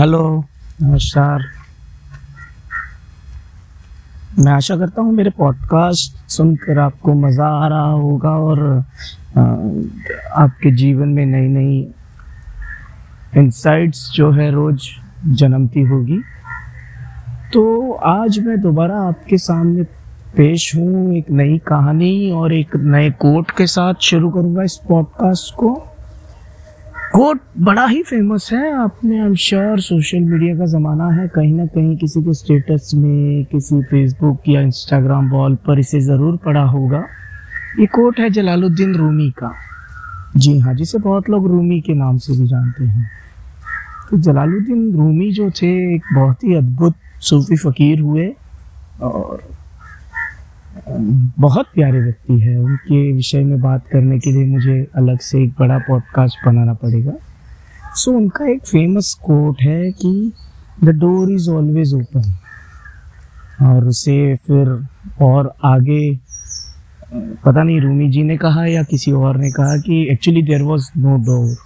Hello. नमस्कार। मैं आशा करता हूँ मेरे पॉडकास्ट सुनकर आपको मज़ा आ रहा होगा और आपके जीवन में नई नई इंसाइट्स जो है रोज़ जन्मती होगी। तो आज मैं दोबारा आपके सामने पेश हूँ एक नई कहानी और एक नए कोट के साथ शुरू करूँगा इस पॉडकास्ट को। कोट बड़ा ही फ़ेमस है। आपने I am sure social media का ज़माना है। कहीं ना कहीं किसी के स्टेटस में, किसी फेसबुक या इंस्टाग्राम वॉल पर इसे ज़रूर पढ़ा होगा। ये कोट है जलालुद्दीन रूमी का। जी हाँ जिसे बहुत लोग रूमी के नाम से भी जानते हैं। तो जलालुद्दीन रूमी जो थे, एक बहुत ही अद्भुत सूफी फ़कीर हुए और बहुत प्यारे व्यक्ति है। उनके विषय में बात करने के लिए मुझे अलग से एक बड़ा पॉडकास्ट बनाना पड़ेगा। सो so, उनका एक फ़ेमस कोट है कि the door is always open और उसे फिर और आगे पता नहीं रूमी जी ने कहा या किसी और ने कहा कि actually there was no door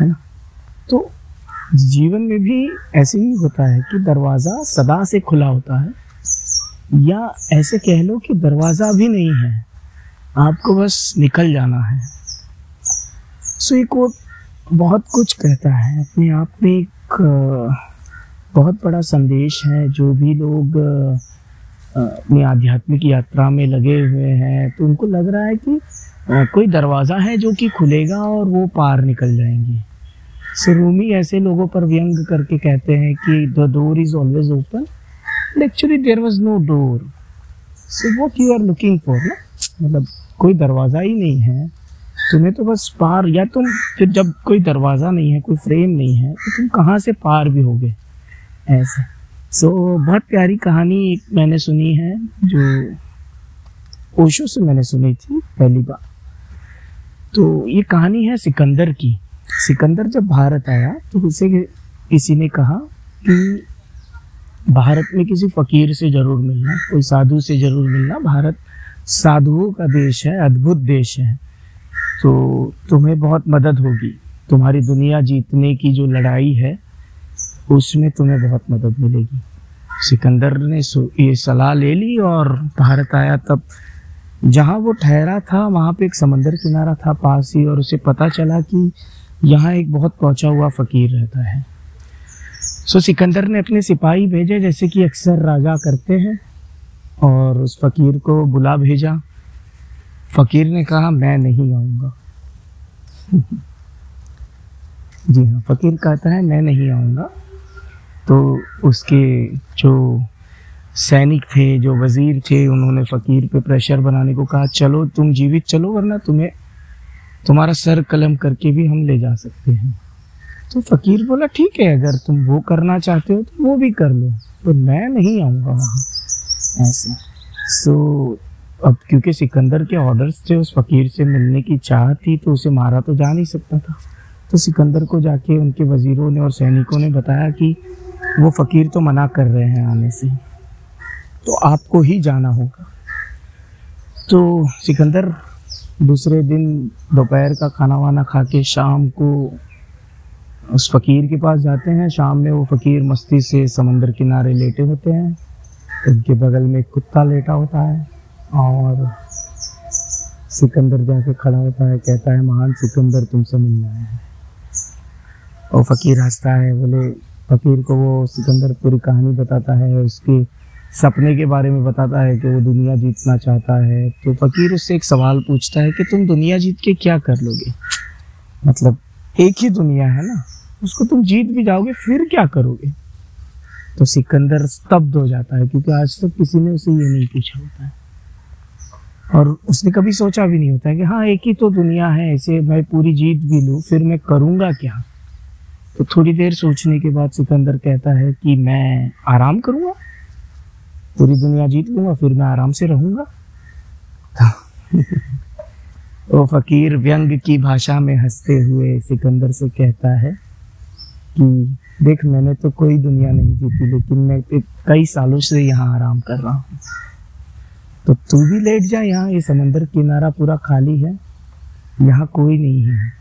है ना? तो जीवन में भी ऐसे ही होता है कि दरवाज़ा सदा से खुला होता है। या ऐसे कह लो कि दरवाज़ा भी नहीं है, आपको बस निकल जाना है। सो ये कोट बहुत कुछ कहता है, अपने आप में एक बहुत बड़ा संदेश है, जो भी लोग अपनी आध्यात्मिक यात्रा में लगे हुए हैं तो उनको लग रहा है कि कोई दरवाज़ा है जो कि खुलेगा और वो पार निकल जाएँगे। सो रूमी ऐसे लोगों पर व्यंग करके कहते हैं कि the door is always open actually there was no door so what you are looking for ना मतलब कोई दरवाज़ा ही नहीं है। तुम्हें तो बस पार या तुम फिर जब कोई दरवाज़ा नहीं है कोई फ्रेम नहीं है तो तुम कहाँ से पार भी होगे? ऐसे। सो so, बहुत प्यारी कहानी एक मैंने सुनी है जो ओशो से मैंने सुनी थी पहली बार। तो ये कहानी है सिकंदर की। सिकंदर जब भारत आया तो उसे किसी ने कहा कि भारत में किसी फकीर से ज़रूर मिलना, कोई साधु से ज़रूर मिलना, भारत साधुओं का देश है, अद्भुत देश है। तो तुम्हें बहुत मदद होगी। तुम्हारी दुनिया जीतने की जो लड़ाई है, उसमें तुम्हें बहुत मदद मिलेगी। सिकंदर ने ये सलाह ले ली और भारत आया तब। जहाँ वो ठहरा था, वहाँ पे एक समंदर किनारा था पास ही और उसे पता चला कि यहाँ एक बहुत पहुँचा हुआ फ़कीर रहता है। सो सिकंदर ने अपने सिपाही भेजे, जैसे कि अक्सर राजा करते हैं, और उस फकीर को बुला भेजा। फकीर ने कहा, मैं नहीं आऊँगा। जी हाँ फकीर कहता है, मैं नहीं आऊँगा। तो उसके जो सैनिक थे, जो वज़ीर थे, उन्होंने फ़कीर पे प्रेशर बनाने को कहा, चलो, तुम जीवित चलो, वरना तुम्हें, तुम्हारा सर कलम करके भी हम ले जा सकते हैं। तो फ़कीर बोला, ठीक है, अगर तुम वो करना चाहते हो तो वो भी कर लो तो मैं नहीं आऊँगा वहाँ। ऐसे। सो अब क्योंकि सिकंदर के ऑर्डर्स थे, उस फ़कीर से मिलने की चाह थी तो उसे मारा तो जा नहीं सकता था। तो सिकंदर को जाके उनके वज़ीरों ने और सैनिकों ने बताया कि वो फ़कीर तो मना कर रहे हैं आने से। तो आपको ही जाना होगा। तो सिकंदर दूसरे दिन दोपहर का खाना वाना खा के शाम को उस फ़कीर के पास जाते हैं। शाम में वो फ़कीर मस्ती से समंदर किनारे लेटे होते हैं। उनके बगल में एक कुत्ता लेटा होता है और सिकंदर जाके खड़ा होता है, कहता है, महान सिकंदर तुमसे मिलना है। और फ़कीर हंसता है, बोले, फ़कीर को वो सिकंदर पूरी कहानी बताता है, उसके सपने के बारे में बताता है कि वो दुनिया जीतना चाहता है। तो फ़कीर उससे एक सवाल पूछता है कि, तुम दुनिया जीत के क्या कर लोगे? मतलब एक ही दुनिया है ना? उसको तुम जीत भी जाओगे, फिर क्या करोगे? तो सिकंदर स्तब्ध हो जाता है, क्योंकि आज तक किसी ने उसे ये नहीं पूछा होता है। और उसने कभी सोचा भी नहीं होता है कि हाँ एक ही तो दुनिया है, ऐसे मैं पूरी जीत भी लूँ, फिर मैं करूँगा क्या? तो थोड़ी देर सोचने के बाद सिकंदर कहता है कि मैं आराम करूँगा, पूरी दुनिया जीत लूँगा, फिर मैं आराम से रहूँगा। वो फकीर, व्यंग की भाषा में हँसते हुए सिकंदर से कहता है कि देख, मैंने तो कोई दुनिया नहीं जीती, लेकिन मैं कई सालों से यहाँ आराम कर रहा हूँ। तो तू भी लेट जा यहाँ, ये समंदर किनारा पूरा खाली है। यहाँ कोई नहीं है।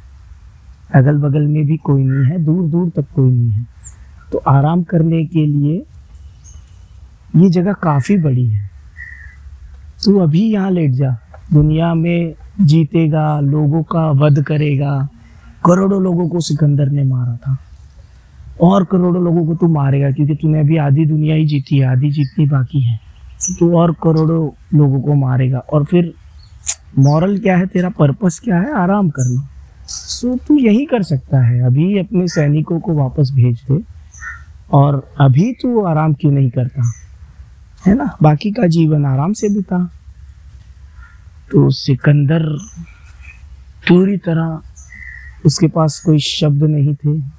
अगल बगल में भी कोई नहीं है दूर दूर तक कोई नहीं है। तो आराम करने के लिए ये जगह काफ़ी बड़ी है। तू अभी यहाँ लेट जा। दुनिया में जीतेगा, लोगों का वध करेगा। करोड़ों लोगों को सिकंदर ने मारा था। और करोड़ों लोगों को तू मारेगा, क्योंकि तूने अभी आधी दुनिया ही जीती है, आधी जीतनी बाकी है। तो और करोड़ों लोगों को मारेगा। और फिर मॉरल क्या है, तेरा पर्पस क्या है? आराम करना। सो तू यही कर सकता है। अभी अपने सैनिकों को वापस भेज दे। और अभी तू आराम क्यों नहीं करता? है ना? बाकी का जीवन आराम से बिता। तो सिकंदर, पूरी तरह उसके पास कोई शब्द नहीं थे।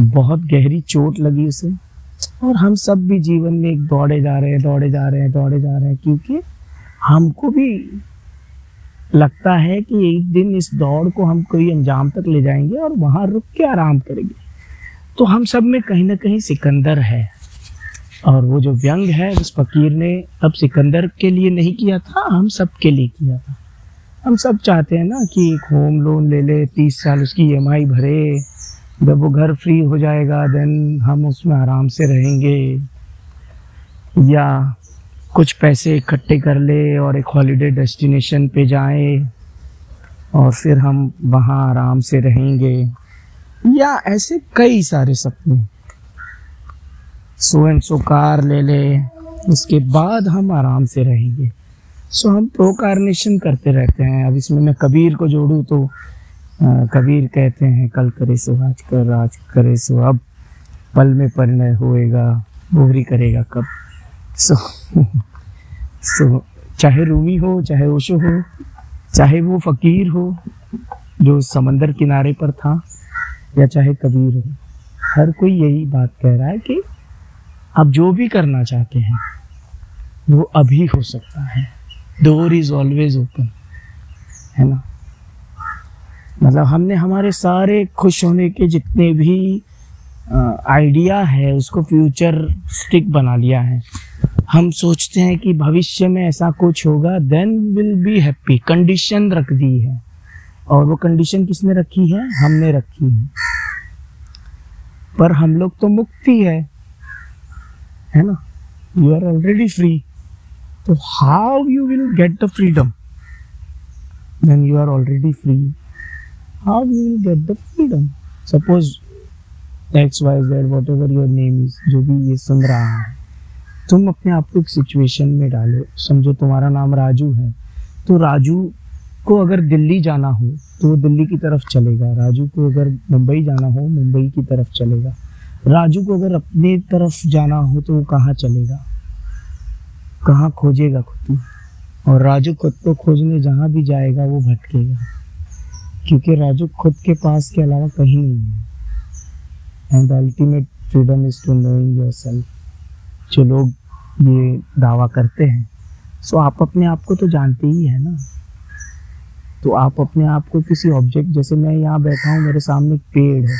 बहुत गहरी चोट लगी उसे। और हम सब भी जीवन में एक दौड़े जा रहे हैं, दौड़े जा रहे हैं, दौड़े जा रहे हैं, क्योंकि हमको भी लगता है कि एक दिन इस दौड़ को हम कोई अंजाम तक ले जाएँगे और वहाँ रुक के आराम करेंगे। तो हम सब में कहीं ना कहीं सिकंदर है। और वो जो व्यंग है, उस फकीर ने अब सिकंदर के लिए नहीं किया था, हम सब के लिए किया था। हम सब चाहते हैं ना कि एक होम लोन ले ले, तीस साल उसकी ईएमआई भरे जब वो घर फ्री हो जाएगा देन हम उसमें आराम से रहेंगे। या कुछ पैसे इकट्ठे कर ले और एक हॉलीडे डेस्टिनेशन पे जाएँ और फिर हम वहाँ आराम से रहेंगे। या ऐसे कई सारे सपने। सो एंड सो कार ले ले, उसके बाद हम आराम से रहेंगे। सो हम प्रोकारनेशन करते रहते हैं। अब इसमें मैं कबीर को जोड़ूँ तो कबीर कहते हैं, कल करे सो आज कर, आज करे सो अब। पल में परिणय होएगा बोहरी करेगा कब। सो सो, चाहे रूमी हो, चाहे ओशो हो, चाहे वो फकीर हो, जो समंदर किनारे पर था, या चाहे कबीर हो, हर कोई यही बात कह रहा है कि आप जो भी करना चाहते हैं, वो अभी हो सकता है। डोर इज़ ऑलवेज ओपन है ना? मतलब हमने हमारे सारे खुश होने के जितने भी आइडिया है, उसको फ्यूचर स्टिक बना लिया है। हम सोचते हैं कि भविष्य में ऐसा कुछ होगा then will be happy condition रख दी है। और वो कंडीशन किसने रखी है? हमने रखी है। पर हम लोग तो मुक्ति है। है ना? यू आर ऑलरेडी फ्री तो how you will get the freedom then you are already free how you will get the freedom? Suppose X Y Z whatever your name is जो भी ये सुन रहा है, तुम अपने आप को एक सिचुएशन में डालो। समझो तुम्हारा नाम राजू है। तो राजू को अगर दिल्ली जाना हो तो वो दिल्ली की तरफ़ चलेगा। राजू को अगर मुंबई जाना हो, मुंबई की तरफ़ चलेगा। राजू को अगर अपने तरफ़ जाना हो तो वो कहाँ चलेगा? कहाँ खोजेगा खुद और राजू खुद को खोजने जहाँ भी जाएगा, वो भटकेगा। क्योंकि राजू खुद के पास के अलावा कहीं नहीं है। And ultimate freedom is to knowing your self जो लोग ये दावा करते हैं। सो आप अपने आप को तो जानते ही है ना। तो आप अपने आप को किसी ऑब्जेक्ट जैसे मैं यहाँ बैठा हूँ, मेरे सामने एक पेड़ है।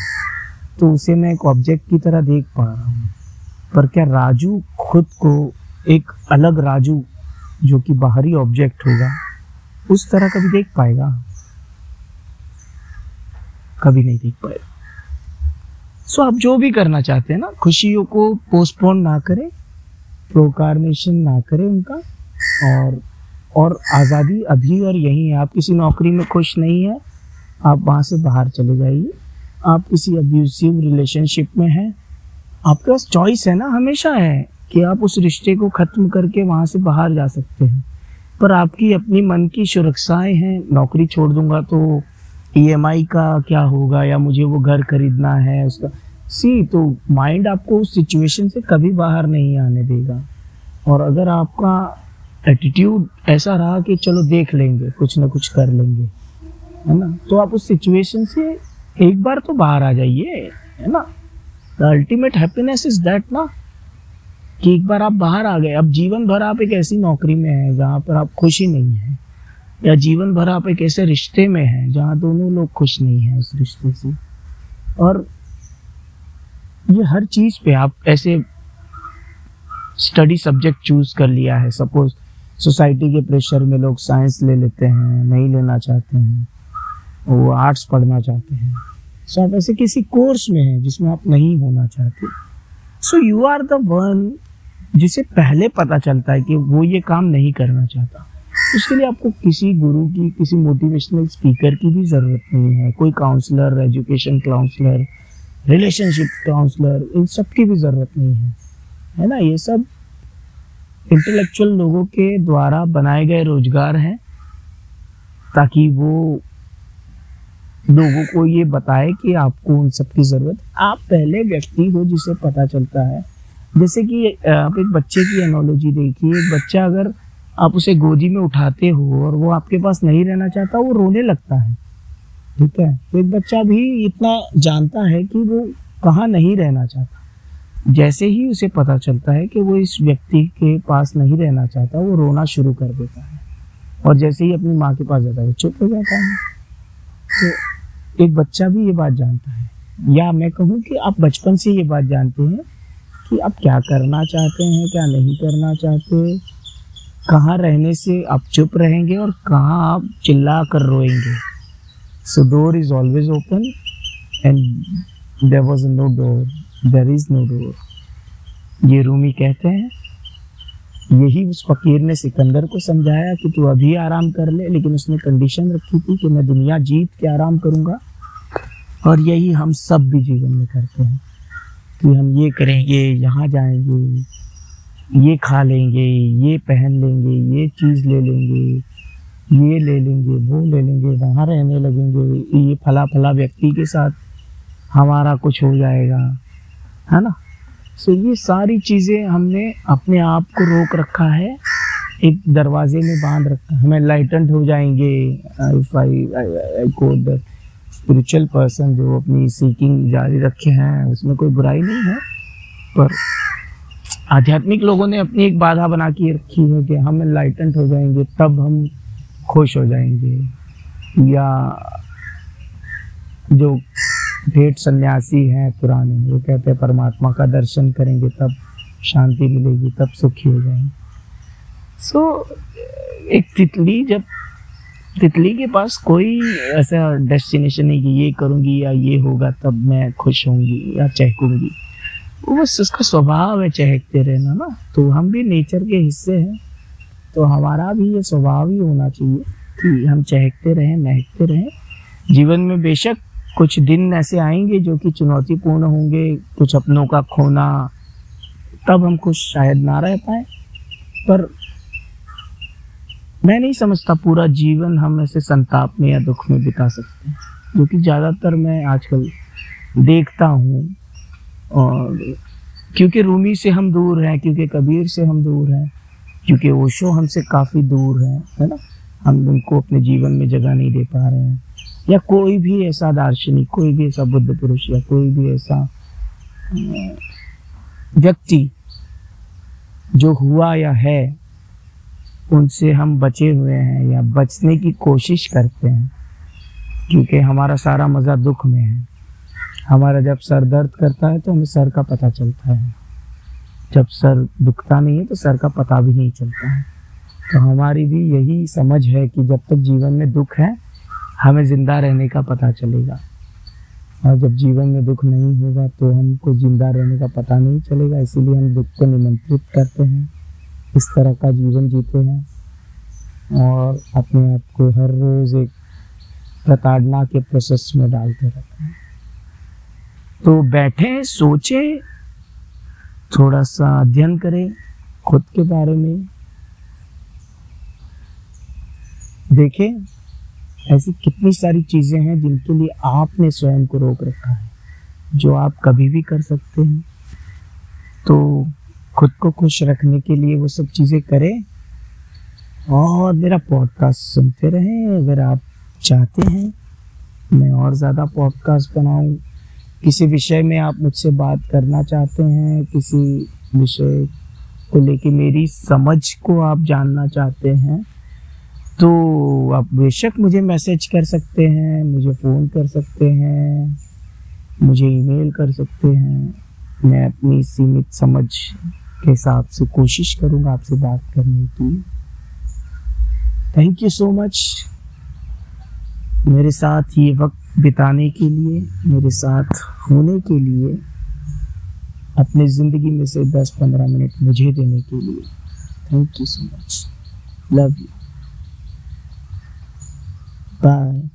तो उसे मैं एक ऑब्जेक्ट की तरह देख पा रहा हूँ। पर क्या राजू खुद को एक अलग राजू, जो कि बाहरी ऑब्जेक्ट होगा, उस तरह कभी देख पाएगा? कभी नहीं देख पाए। सो आप जो भी करना चाहते हैं ना, खुशियों को पोस्टपोन ना करें प्रोकारनेशन ना करें उनका, और और आज़ादी अभी और यहीं है। आप किसी नौकरी में खुश नहीं है, आप वहाँ से बाहर चले जाइए। आप किसी अब्यूसिव रिलेशनशिप में हैं, आपके पास चॉइस है ना, हमेशा है कि आप उस रिश्ते को ख़त्म करके वहाँ से बाहर जा सकते हैं। पर आपकी अपनी मन की सुरक्षाएँ हैं, नौकरी छोड़ दूँगा तो ई का क्या होगा या मुझे वो घर खरीदना है उसका? सी तो माइंड आपको उस सिचुएशन से कभी बाहर नहीं आने देगा। और अगर आपका एटीट्यूड ऐसा रहा कि चलो देख लेंगे, कुछ ना कुछ कर लेंगे, है ना? तो आप उस सिचुएशन से एक बार तो बाहर आ जाइए, है ना? The ultimate happiness is that ना, कि एक बार आप बाहर आ गए। अब जीवन भर आप एक ऐसी नौकरी में है जहाँ पर आप खुश ही नहीं है। या जीवन भर आप एक ऐसे रिश्ते में हैं जहाँ दोनों लोग खुश नहीं हैं उस रिश्ते से? और ये हर चीज़ पे आप ऐसे स्टडी सब्जेक्ट चूज़ कर लिया है। सपोज़ सोसाइटी के प्रेशर में लोग साइंस ले लेते हैं, नहीं लेना चाहते हैं, वो आर्ट्स पढ़ना चाहते हैं। सो आप ऐसे किसी कोर्स में हैं जिसमें आप नहीं होना चाहते। So you are the one जिसे पहले पता चलता है कि वो ये काम नहीं करना चाहता। उसके लिए आपको किसी गुरु की, किसी मोटिवेशनल स्पीकर की भी ज़रूरत नहीं है। कोई counsellor education counsellor relationship counsellor इन सब की भी ज़रूरत नहीं है। है ना? ये सब इंटेलेक्चुअल लोगों के द्वारा बनाए गए रोज़गार हैं, ताकि वो लोगों को ये बताए कि आपको उन सब की ज़रूरत। आप पहले व्यक्ति हो जिसे पता चलता है। जैसे कि आप एक बच्चे की एनोलॉजी देखिए। एक बच्चा अगर आप उसे गोदी में उठाते हो और वो आपके पास नहीं रहना चाहता, वो रोने लगता है। ठीक है? तो एक बच्चा भी इतना जानता है कि वो कहाँ नहीं रहना चाहता। जैसे ही उसे पता चलता है कि वो इस व्यक्ति के पास नहीं रहना चाहता, वो रोना शुरू कर देता है। और जैसे ही अपनी माँ के पास जाता है, वो चुप हो जाता है। तो एक बच्चा भी ये बात जानता है। या मैं कहूँ कि आप बचपन से ये बात जानते हैं कि आप क्या करना चाहते हैं, क्या नहीं करना चाहते? कहाँ रहने से आप चुप रहेंगे और कहाँ आप चिल्ला कर रोएँगे? So door is always open and there was no door there is no door ये रूमी कहते हैं। यही उस फकीर ने सिकंदर को समझाया कि तू अभी आराम कर ले, लेकिन उसने कंडीशन रखी थी कि मैं दुनिया जीत के आराम करूँगा। और यही हम सब भी जीवन में करते हैं। कि हम ये करेंगे यहाँ जाएँगे ये खा लेंगे, ये पहन लेंगे, ये चीज़ ले लेंगे, ये ले लेंगे, वो ले लेंगे, वहाँ रहने लगेंगे। ये फला फला व्यक्ति के साथ हमारा कुछ हो जाएगा, है ना? सो ये सारी चीज़ें हमने अपने आप को रोक रखा है, एक दरवाजे में बाँध रखा है। हमें लाइटेंड हो जाएँगे। If I could spiritual person जो अपनी सीकिंग जारी रखे हैं, उसमें कोई बुराई नहीं है, पर आध्यात्मिक लोगों ने अपनी एक बाधा बना के रखी है कि हम लाइटेंट हो जाएँगे तब हम खुश हो जाएँगे। या जो भेंट सन्यासी हैं पुराने वो कहते हैं परमात्मा का दर्शन करेंगे तब शांति मिलेगी तब सुखी हो जाएँगे। सो so, एक तितली जब तितली के पास कोई ऐसा डेस्टिनेशन नहीं कि ये करूँगी या ये होगा तब मैं खुश होंगी या चहकूँगी। वो उसका स्वभाव है चहकते रहना ना। तो हम भी नेचर के हिस्से हैं। तो हमारा भी ये स्वभाव ही होना चाहिए कि हम चहकते रहें, महकते रहें। जीवन में बेशक कुछ दिन ऐसे आएँगे जो कि चुनौतीपूर्ण होंगे, कुछ अपनों का खोना, तब हम कुछ शायद ना रह पाए। पर मैं नहीं समझता पूरा जीवन हम ऐसे संताप में या दुख में बिता सकते हैं। जो कि ज़्यादातर मैं आजकल देखता हूँ। और क्योंकि रूमी से हम दूर हैं, क्योंकि कबीर से हम दूर हैं, क्योंकि ओशो हमसे काफ़ी दूर है है ना? हम उनको अपने जीवन में जगह नहीं दे पा रहे हैं। या कोई भी ऐसा दार्शनिक, कोई भी ऐसा बुद्ध पुरुष, या कोई भी ऐसा व्यक्ति जो हुआ या है, उनसे हम बचे हुए हैं या बचने की कोशिश करते हैं, क्योंकि हमारा सारा मज़ा दुख में है। हमारा जब सर दर्द करता है तो हमें सर का पता चलता है। जब सर दुखता नहीं है तो सर का पता भी नहीं चलता है। तो हमारी भी यही समझ है कि जब तक जीवन में दुख है, हमें ज़िंदा रहने का पता चलेगा। और जब जीवन में दुख नहीं होगा तो हमको ज़िंदा रहने का पता नहीं चलेगा, इसीलिए हम दुख को निमंत्रित करते हैं। इस तरह का जीवन जीते हैं। और अपने आप को हर रोज़ एक प्रताड़ना के प्रोसेस में डालते रहते हैं। तो बैठे, सोचे थोड़ा सा अध्ययन करें खुद के बारे में। देखें, ऐसी कितनी सारी चीज़ें हैं जिनके लिए आपने स्वयं को रोक रखा है, जो आप कभी भी कर सकते हैं। तो खुद को खुश रखने के लिए वो सब चीज़ें करें और मेरा पॉडकास्ट सुनते रहें। अगर आप चाहते हैं, मैं और ज़्यादा पॉडकास्ट बनाऊँ किसी विषय में आप मुझसे बात करना चाहते हैं, किसी विषय को लेके मेरी समझ को आप जानना चाहते हैं तो आप बेशक मुझे मैसेज कर सकते हैं, मुझे फ़ोन कर सकते हैं, मुझे ईमेल कर सकते हैं। मैं अपनी सीमित समझ के हिसाब से कोशिश करूँगा आपसे बात करने की। थैंक यू सो मच मेरे साथ ये वक्त बिताने के लिए, मेरे साथ होने के लिए, अपने ज़िंदगी में से 10-15 मिनट मुझे देने के लिए। Thank you so much love you bye